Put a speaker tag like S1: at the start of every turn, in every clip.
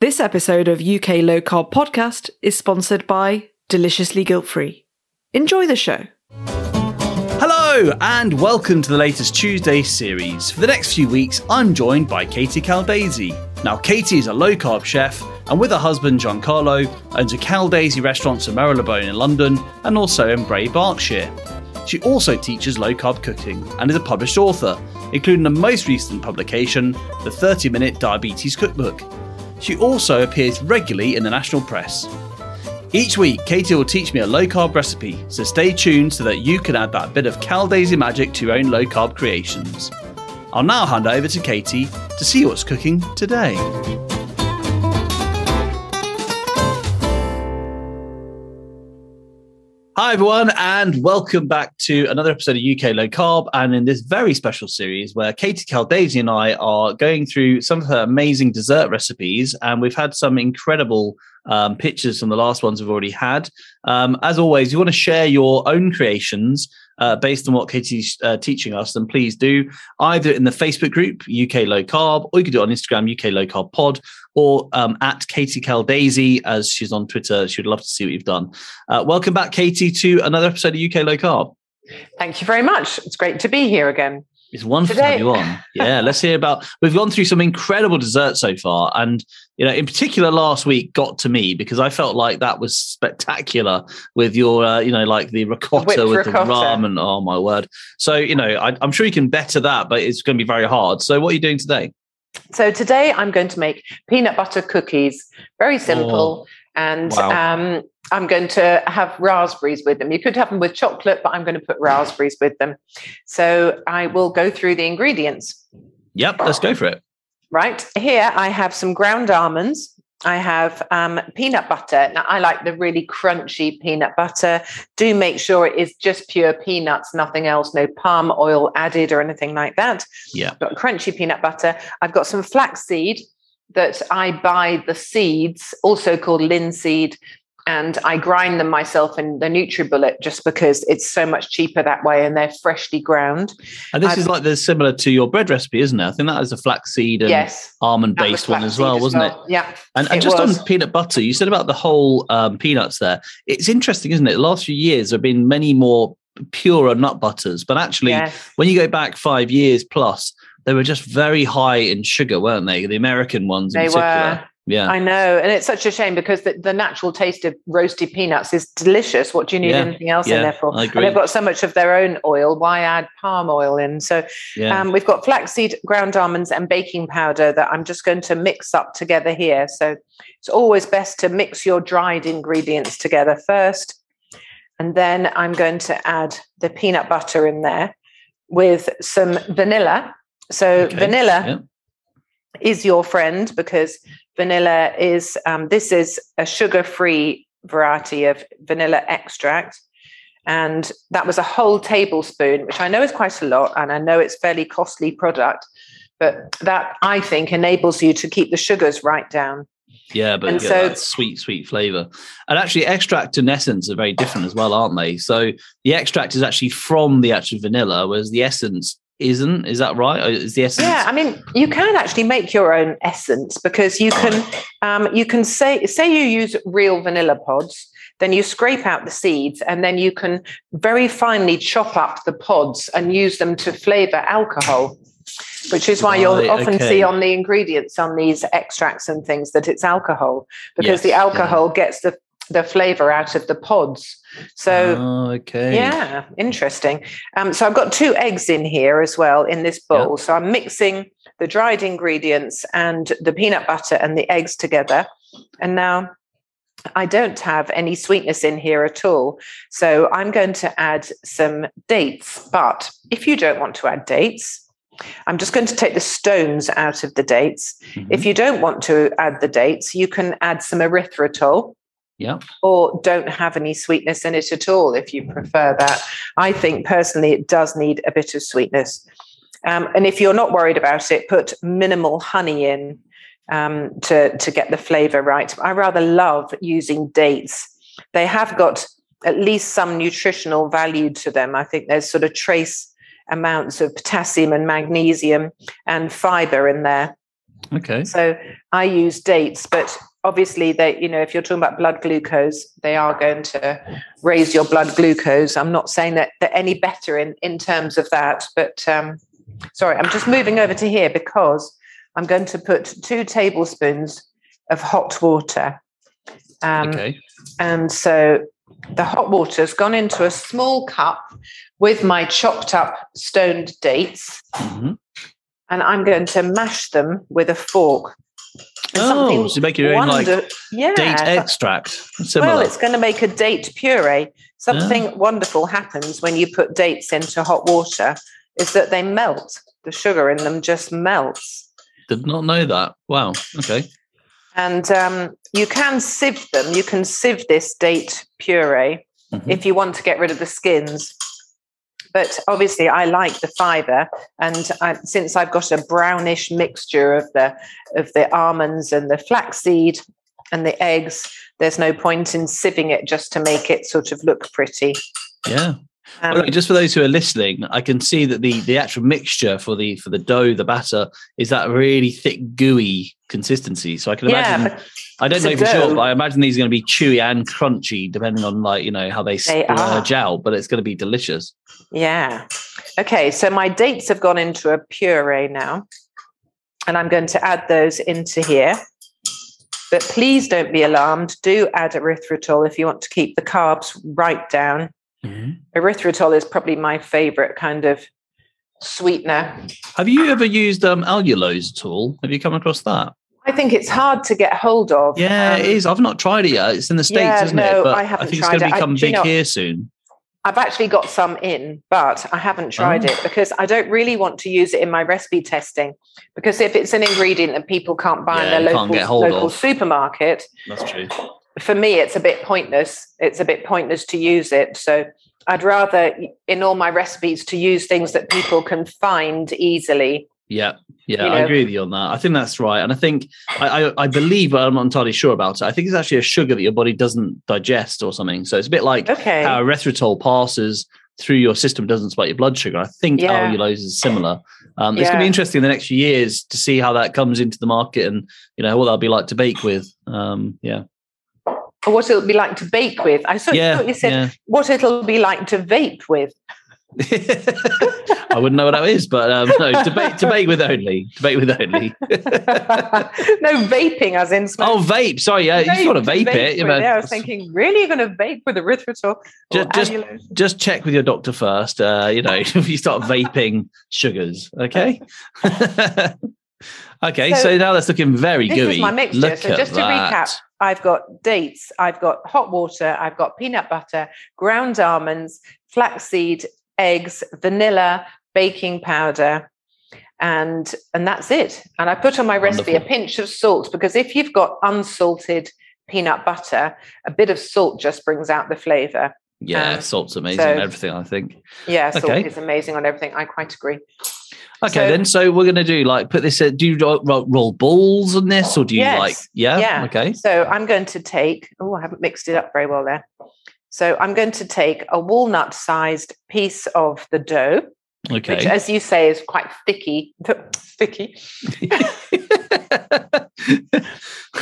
S1: This episode of UK Low Carb Podcast is sponsored by Deliciously Guilt Free. Enjoy the show.
S2: Hello, and welcome to the latest Tuesday series. For the next few weeks, I'm joined by Katie Caldesi. Now, Katie is a low carb chef, and with her husband Giancarlo, owns a Caldesi restaurant in Marylebone in London and also in Bray, Berkshire. She also teaches low carb cooking and is a published author, including the most recent publication, the 30 Minute Diabetes Cookbook. She also appears regularly in the national press. Each week, Katie will teach me a low carb recipe, so stay tuned so that you can add that bit of Caldesi magic to your own low carb creations. I'll now hand over to Katie to see what's cooking today. Hi, everyone, and welcome back to another episode of UK Low Carb. And in this very special series, where Katie Caldesi and I are going through some of her amazing dessert recipes, and we've had some incredible um, pictures from the last ones we've already had. Um, as always, you want to share your own creations uh, based on what Katie's uh, teaching us, then please do either in the Facebook group UK Low Carb, or you can do it on Instagram UK Low Carb Pod, or um, at Katie Caldesi as she's on Twitter. She would love to see what you've done. Uh, welcome back, Katie, to another episode of UK Low Carb.
S3: Thank you very much. It's great to be here again.
S2: It's wonderful Today. to have you on. Yeah, let's hear about. We've gone through some incredible desserts so far, and you know, in particular, last week got to me because I felt like that was spectacular with your, uh, you know, like the ricotta with ricotta. the ramen. Oh my word! So you know, I, I'm sure you can better that, but it's going to be very hard. So, what are you doing today?
S3: So today I'm going to make peanut butter cookies. Very simple. Oh, and wow. um, I'm going to have raspberries with them. You could have them with chocolate, but I'm going to put raspberries with them. So I will go through the ingredients.
S2: Yep, let's go for it.
S3: Right. Here I have some ground almonds. I have um, peanut butter. Now, I like the really crunchy peanut butter. Do make sure it is just pure peanuts, nothing else, no palm oil added or anything like that.
S2: Yeah.
S3: Got crunchy peanut butter. I've got some flaxseed that I buy the seeds, also called linseed, and I grind them myself in the NutriBullet just because it's so much cheaper that way and they're freshly ground.
S2: And this I've, is like the similar to your bread recipe, isn't it? I think that is a flaxseed and yes, almond based one as well, wasn't
S3: well.
S2: it?
S3: Yeah.
S2: And, and just was. on peanut butter, you said about the whole um, peanuts there. It's interesting, isn't it? The last few years there have been many more purer nut butters, but actually, yes. when you go back five years plus, they were just very high in sugar, weren't they? The American ones they particular. Were. Yeah.
S3: I know. And it's such a shame because the, the natural taste of roasted peanuts is delicious. What do you need yeah. anything else
S2: yeah,
S3: in there for? And they've got so much of their own oil. Why add palm oil in? So yeah. um, we've got flaxseed, ground almonds, and baking powder that I'm just going to mix up together here. So it's always best to mix your dried ingredients together first. And then I'm going to add the peanut butter in there with some vanilla. So okay. vanilla is your friend because vanilla is um, this is a sugar-free variety of vanilla extract and that was a whole tablespoon which i know is quite a lot and i know it's fairly costly product but that i think enables you to keep the sugars right down
S2: yeah, but and so, sweet, sweet flavor. And actually, extract and essence are very different as well, aren't they? So the extract is actually from the actual vanilla, whereas the essence isn't. Is that right? Is the essence?
S3: Yeah, I mean, you can actually make your own essence because you can um, you can say say you use real vanilla pods, then you scrape out the seeds, and then you can very finely chop up the pods and use them to flavor alcohol. Which is why you'll often okay. see on the ingredients on these extracts and things that it's alcohol because yes, the alcohol yeah. gets the the flavor out of the pods. So,
S2: oh, okay,
S3: yeah, interesting. Um, so I've got two eggs in here as well in this bowl. So I'm mixing the dried ingredients and the peanut butter and the eggs together, and now. I don't have any sweetness in here at all. So I'm going to add some dates. But if you don't want to add dates, I'm just going to take the stones out of the dates. Mm-hmm. If you don't want to add the dates, you can add some erythritol.
S2: Yeah.
S3: Or don't have any sweetness in it at all if you prefer that. I think personally it does need a bit of sweetness. Um, and if you're not worried about it, put minimal honey in um, to, to get the flavor right. I rather love using dates. They have got at least some nutritional value to them. I think there's sort of trace amounts of potassium and magnesium and fiber in there.
S2: Okay.
S3: So I use dates, but obviously they, you know, if you're talking about blood glucose, they are going to raise your blood glucose. I'm not saying that they're any better in, in terms of that, but um, sorry, I'm just moving over to here because I'm going to put two tablespoons of hot water.
S2: Um, okay.
S3: And so the hot water has gone into a small cup with my chopped up stoned dates. Mm-hmm. And I'm going to mash them with a fork.
S2: Oh, so make your own like yeah. date extract. Similar.
S3: Well, it's going to make a date puree. Something yeah. wonderful happens when you put dates into hot water is that they melt. The sugar in them just melts.
S2: Did not know that. Wow. Okay.
S3: And um, you can sieve them. You can sieve this date puree mm-hmm. if you want to get rid of the skins. But obviously, I like the fiber, and I, since I've got a brownish mixture of the of the almonds and the flaxseed and the eggs, there's no point in sieving it just to make it sort of look pretty.
S2: Yeah, um, just for those who are listening, I can see that the the actual mixture for the for the dough, the batter, is that really thick, gooey consistency. So I can imagine. Yeah, I don't know for sure, but I imagine these are going to be chewy and crunchy, depending on like you know how they, they splurge out. But it's going to be delicious.
S3: Yeah. Okay, so my dates have gone into a puree now, and I'm going to add those into here. But please don't be alarmed. Do add erythritol if you want to keep the carbs right down. Mm-hmm. Erythritol is probably my favorite kind of sweetener.
S2: Have you ever used um, allulose at all? Have you come across that?
S3: I think it's hard to get hold of.
S2: Yeah, um, it is. I've not tried it yet. It's in the States, yeah, isn't no, it? But I, haven't I think it's going to become I, big know, here soon.
S3: I've actually got some in, but I haven't tried oh. it because I don't really want to use it in my recipe testing. Because if it's an ingredient that people can't buy yeah, in their local, local of. supermarket,
S2: that's true
S3: for me, it's a bit pointless. It's a bit pointless to use it. So I'd rather, in all my recipes, to use things that people can find easily.
S2: Yeah, yeah, you know? I agree with you on that. I think that's right, and I think I, I, I believe, but I'm not entirely sure about it. I think it's actually a sugar that your body doesn't digest or something. So it's a bit like okay. how erythritol passes through your system doesn't spike your blood sugar. I think yeah. allulose is similar. Um, yeah. It's going to be interesting in the next few years to see how that comes into the market and you know what that'll be like to bake with. Um, yeah
S3: what it'll be like to bake with. I thought, yeah, thought you said yeah. what it'll be like to vape with.
S2: I wouldn't know what that is, but um, no, debate, debate with only, debate with only.
S3: no vaping, as in
S2: smoke. Oh, vape. Sorry, yeah, vape, you got to vape, vape it.
S3: You know. Yeah, I was thinking, really, you're going to vape with erythritol?
S2: Just, just, just, check with your doctor first. Uh, you know, if you start vaping sugars, okay. okay, so, so, now that's looking very
S3: this
S2: gooey.
S3: Is my mixture. Look so just to that. recap, I've got dates, I've got hot water, I've got peanut butter, ground almonds, flaxseed, eggs, vanilla, baking powder, and and that's it. And I put on my recipe Wonderful. a pinch of salt because if you've got unsalted peanut butter, a bit of salt just brings out the flavor.
S2: Yeah, um, salt's amazing so, on everything, I think.
S3: Yeah, salt okay. is amazing on everything. I quite agree.
S2: Okay, so, then. So we're going to do like put this. Uh, do you roll, roll, balls on this, or do you yes, like? Yeah. Yeah. Okay.
S3: So I'm going to take. Oh, I haven't mixed it up very well there. So I'm going to take a walnut-sized piece of the dough,
S2: okay.
S3: which, as you say, is quite thicky. Thicky.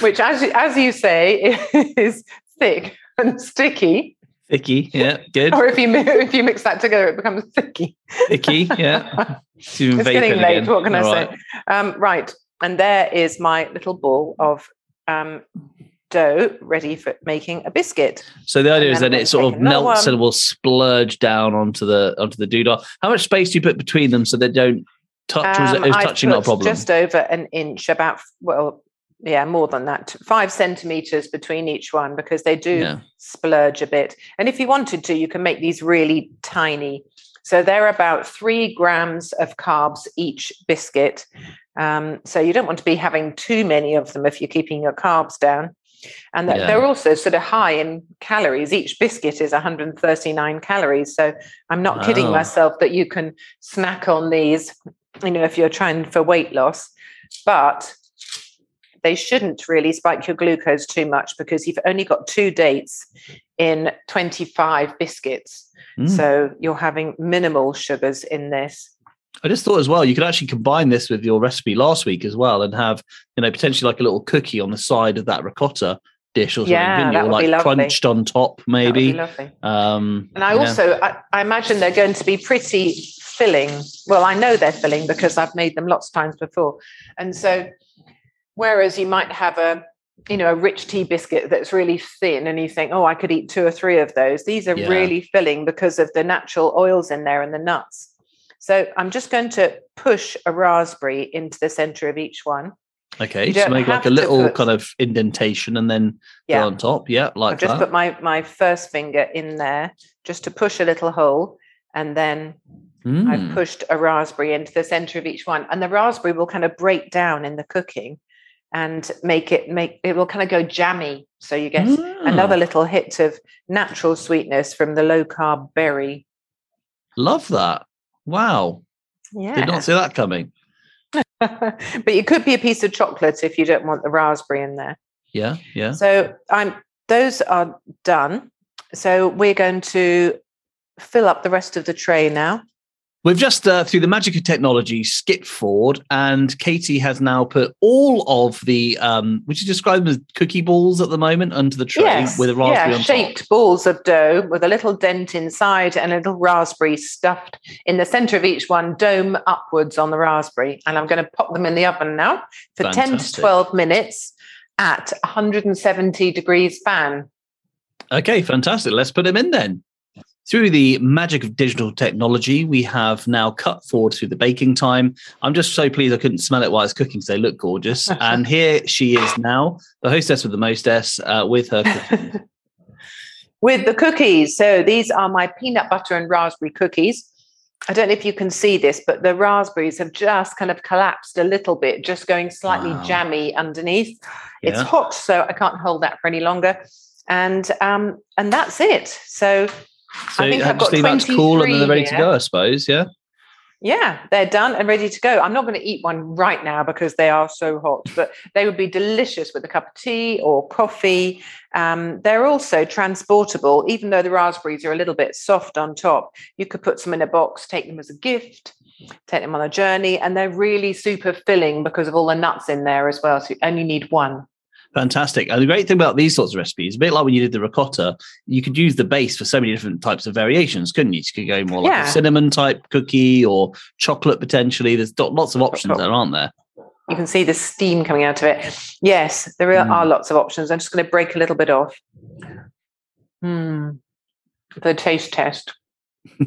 S3: which, as as you say, is thick and sticky.
S2: Thicky, yeah, good.
S3: or if you if you mix that together, it becomes thicky.
S2: Thicky, yeah.
S3: it's getting late. Again. What can All I right. say? Um, right, and there is my little ball of um, dough ready for making a biscuit.
S2: So the idea is that it sort of melts one. and will splurge down onto the onto the doodle. How much space do you put between them so they don't touch? Um, is, touching not a problem?
S3: Just over an inch, about well, yeah, more than that, five centimeters between each one because they do yeah. splurge a bit. And if you wanted to, you can make these really tiny. So they're about three grams of carbs each biscuit. Um, so you don't want to be having too many of them if you're keeping your carbs down. And yeah. they're also sort of high in calories. Each biscuit is 139 calories. So I'm not wow. kidding myself that you can snack on these, you know, if you're trying for weight loss. But they shouldn't really spike your glucose too much because you've only got two dates in 25 biscuits. Mm. So you're having minimal sugars in this.
S2: I just thought as well, you could actually combine this with your recipe last week as well and have, you know, potentially like a little cookie on the side of that ricotta dish or something,
S3: yeah,
S2: that
S3: would
S2: like
S3: be lovely.
S2: crunched on top, maybe. Um,
S3: and I
S2: yeah.
S3: also, I, I imagine they're going to be pretty filling. Well, I know they're filling because I've made them lots of times before. And so, whereas you might have a, you know, a rich tea biscuit that's really thin and you think, oh, I could eat two or three of those. These are
S2: Yeah.
S3: really filling because of the natural oils in there and the nuts. So I'm just going to push a raspberry into the center of each one.
S2: Okay, so make like a little
S3: put-
S2: kind of indentation and then
S3: Yeah.
S2: on top. Yeah, like
S3: I've just
S2: that.
S3: put my my first finger in there just to push a little hole, and then
S2: Mm.
S3: I've pushed a raspberry into the center of each one, and the raspberry will kind of break down in the cooking and make it make it will kind of go jammy. So you get
S2: Ah,
S3: another little hit of natural sweetness from the low carb berry.
S2: Love that. Wow.
S3: Yeah,
S2: Did not see that coming.
S3: but it could be a piece of chocolate if you don't want the raspberry in there.
S2: Yeah, yeah.
S3: So I'm those are done. So we're going to fill up the rest of the tray now.
S2: We've just, uh, through the magic of technology, skipped forward, and Katie has now put all of the, um, would you describe them as cookie balls at the moment, under the tray with a raspberry
S3: yeah,
S2: on top?
S3: shaped balls of dough with a little dent inside and a little raspberry stuffed in the center of each one, dome upwards on the raspberry. And I'm going to pop them in the oven now for 10 to 12 minutes at 170 degrees fan.
S2: Okay, fantastic. Let's put them in then. Through the magic of digital technology, we have now cut forward through the baking time. I'm just so pleased I couldn't smell it while it's cooking, so they look gorgeous. and here she is now, the hostess with the mostess, uh, with her cookies.
S3: with the cookies. So these are my peanut butter and raspberry cookies. I don't know if you can see this, but the raspberries have just kind of collapsed a little bit, just going slightly
S2: Wow.
S3: jammy underneath. It's hot, so I can't hold that for any longer. And um, and that's it. So
S2: So
S3: I think
S2: uh,
S3: I've got
S2: leave that cool and then they're ready to
S3: 23
S2: go, I suppose. Yeah.
S3: yeah, they're done and ready to go. I'm not going to eat one right now because they are so hot, but they would be delicious with a cup of tea or coffee. Um, they're also transportable, even though the raspberries are a little bit soft on top. You could put some in a box, take them as a gift, take them on a journey, and they're really super filling because of all the nuts in there as well. So you only need one.
S2: Fantastic. And the great thing about these sorts of recipes, a bit like when you did the ricotta, you could use the base for so many different types of variations, couldn't you? You could go more like
S3: Yeah.
S2: a cinnamon type cookie or chocolate potentially. There's lots of options there, aren't there?
S3: You can see the steam coming out of it. Yes, there are,
S2: Mm.
S3: are lots of options. I'm just going to break a little bit off. Hmm. The taste test.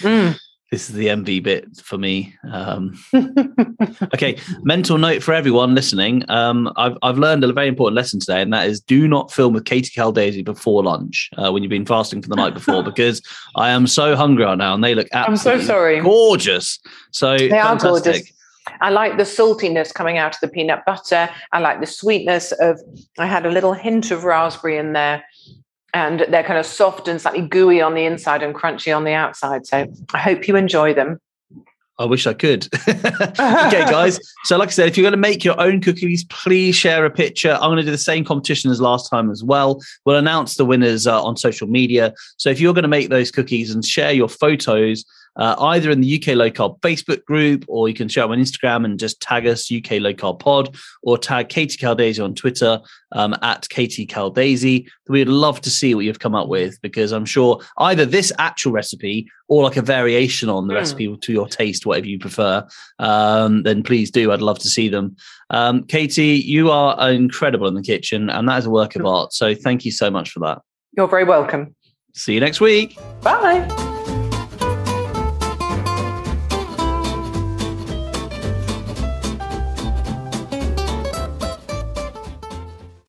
S3: Mm.
S2: This is the MV bit for me. Um, okay, mental note for everyone listening. Um, I've, I've learned a very important lesson today, and that is do not film with Katie Caldesi before lunch uh, when you've been fasting for the night before, because I am so hungry right now and they look
S3: I'm so sorry.
S2: gorgeous. So
S3: They are gorgeous. I like the saltiness coming out of the peanut butter. I like the sweetness of, I had a little hint of raspberry in there. And they're kind of soft and slightly gooey on the inside and crunchy on the outside. So I hope you enjoy them.
S2: I wish I could. okay, guys. So, like I said, if you're going to make your own cookies, please share a picture. I'm going to do the same competition as last time as well. We'll announce the winners uh, on social media. So, if you're going to make those cookies and share your photos, uh, either in the UK Low Carb Facebook group, or you can share them on Instagram and just tag us UK Low Carb Pod, or tag Katie Caldesi on Twitter um, at Katie Caldesi. We'd love to see what you've come up with because I'm sure either this actual recipe or like a variation on the
S3: Mm.
S2: recipe to your taste, whatever you prefer, um, then please do. I'd love to see them. Um, Katie, you are incredible in the kitchen, and that is a work of art. So thank you so much for that.
S3: You're very welcome.
S2: See you next week.
S3: Bye.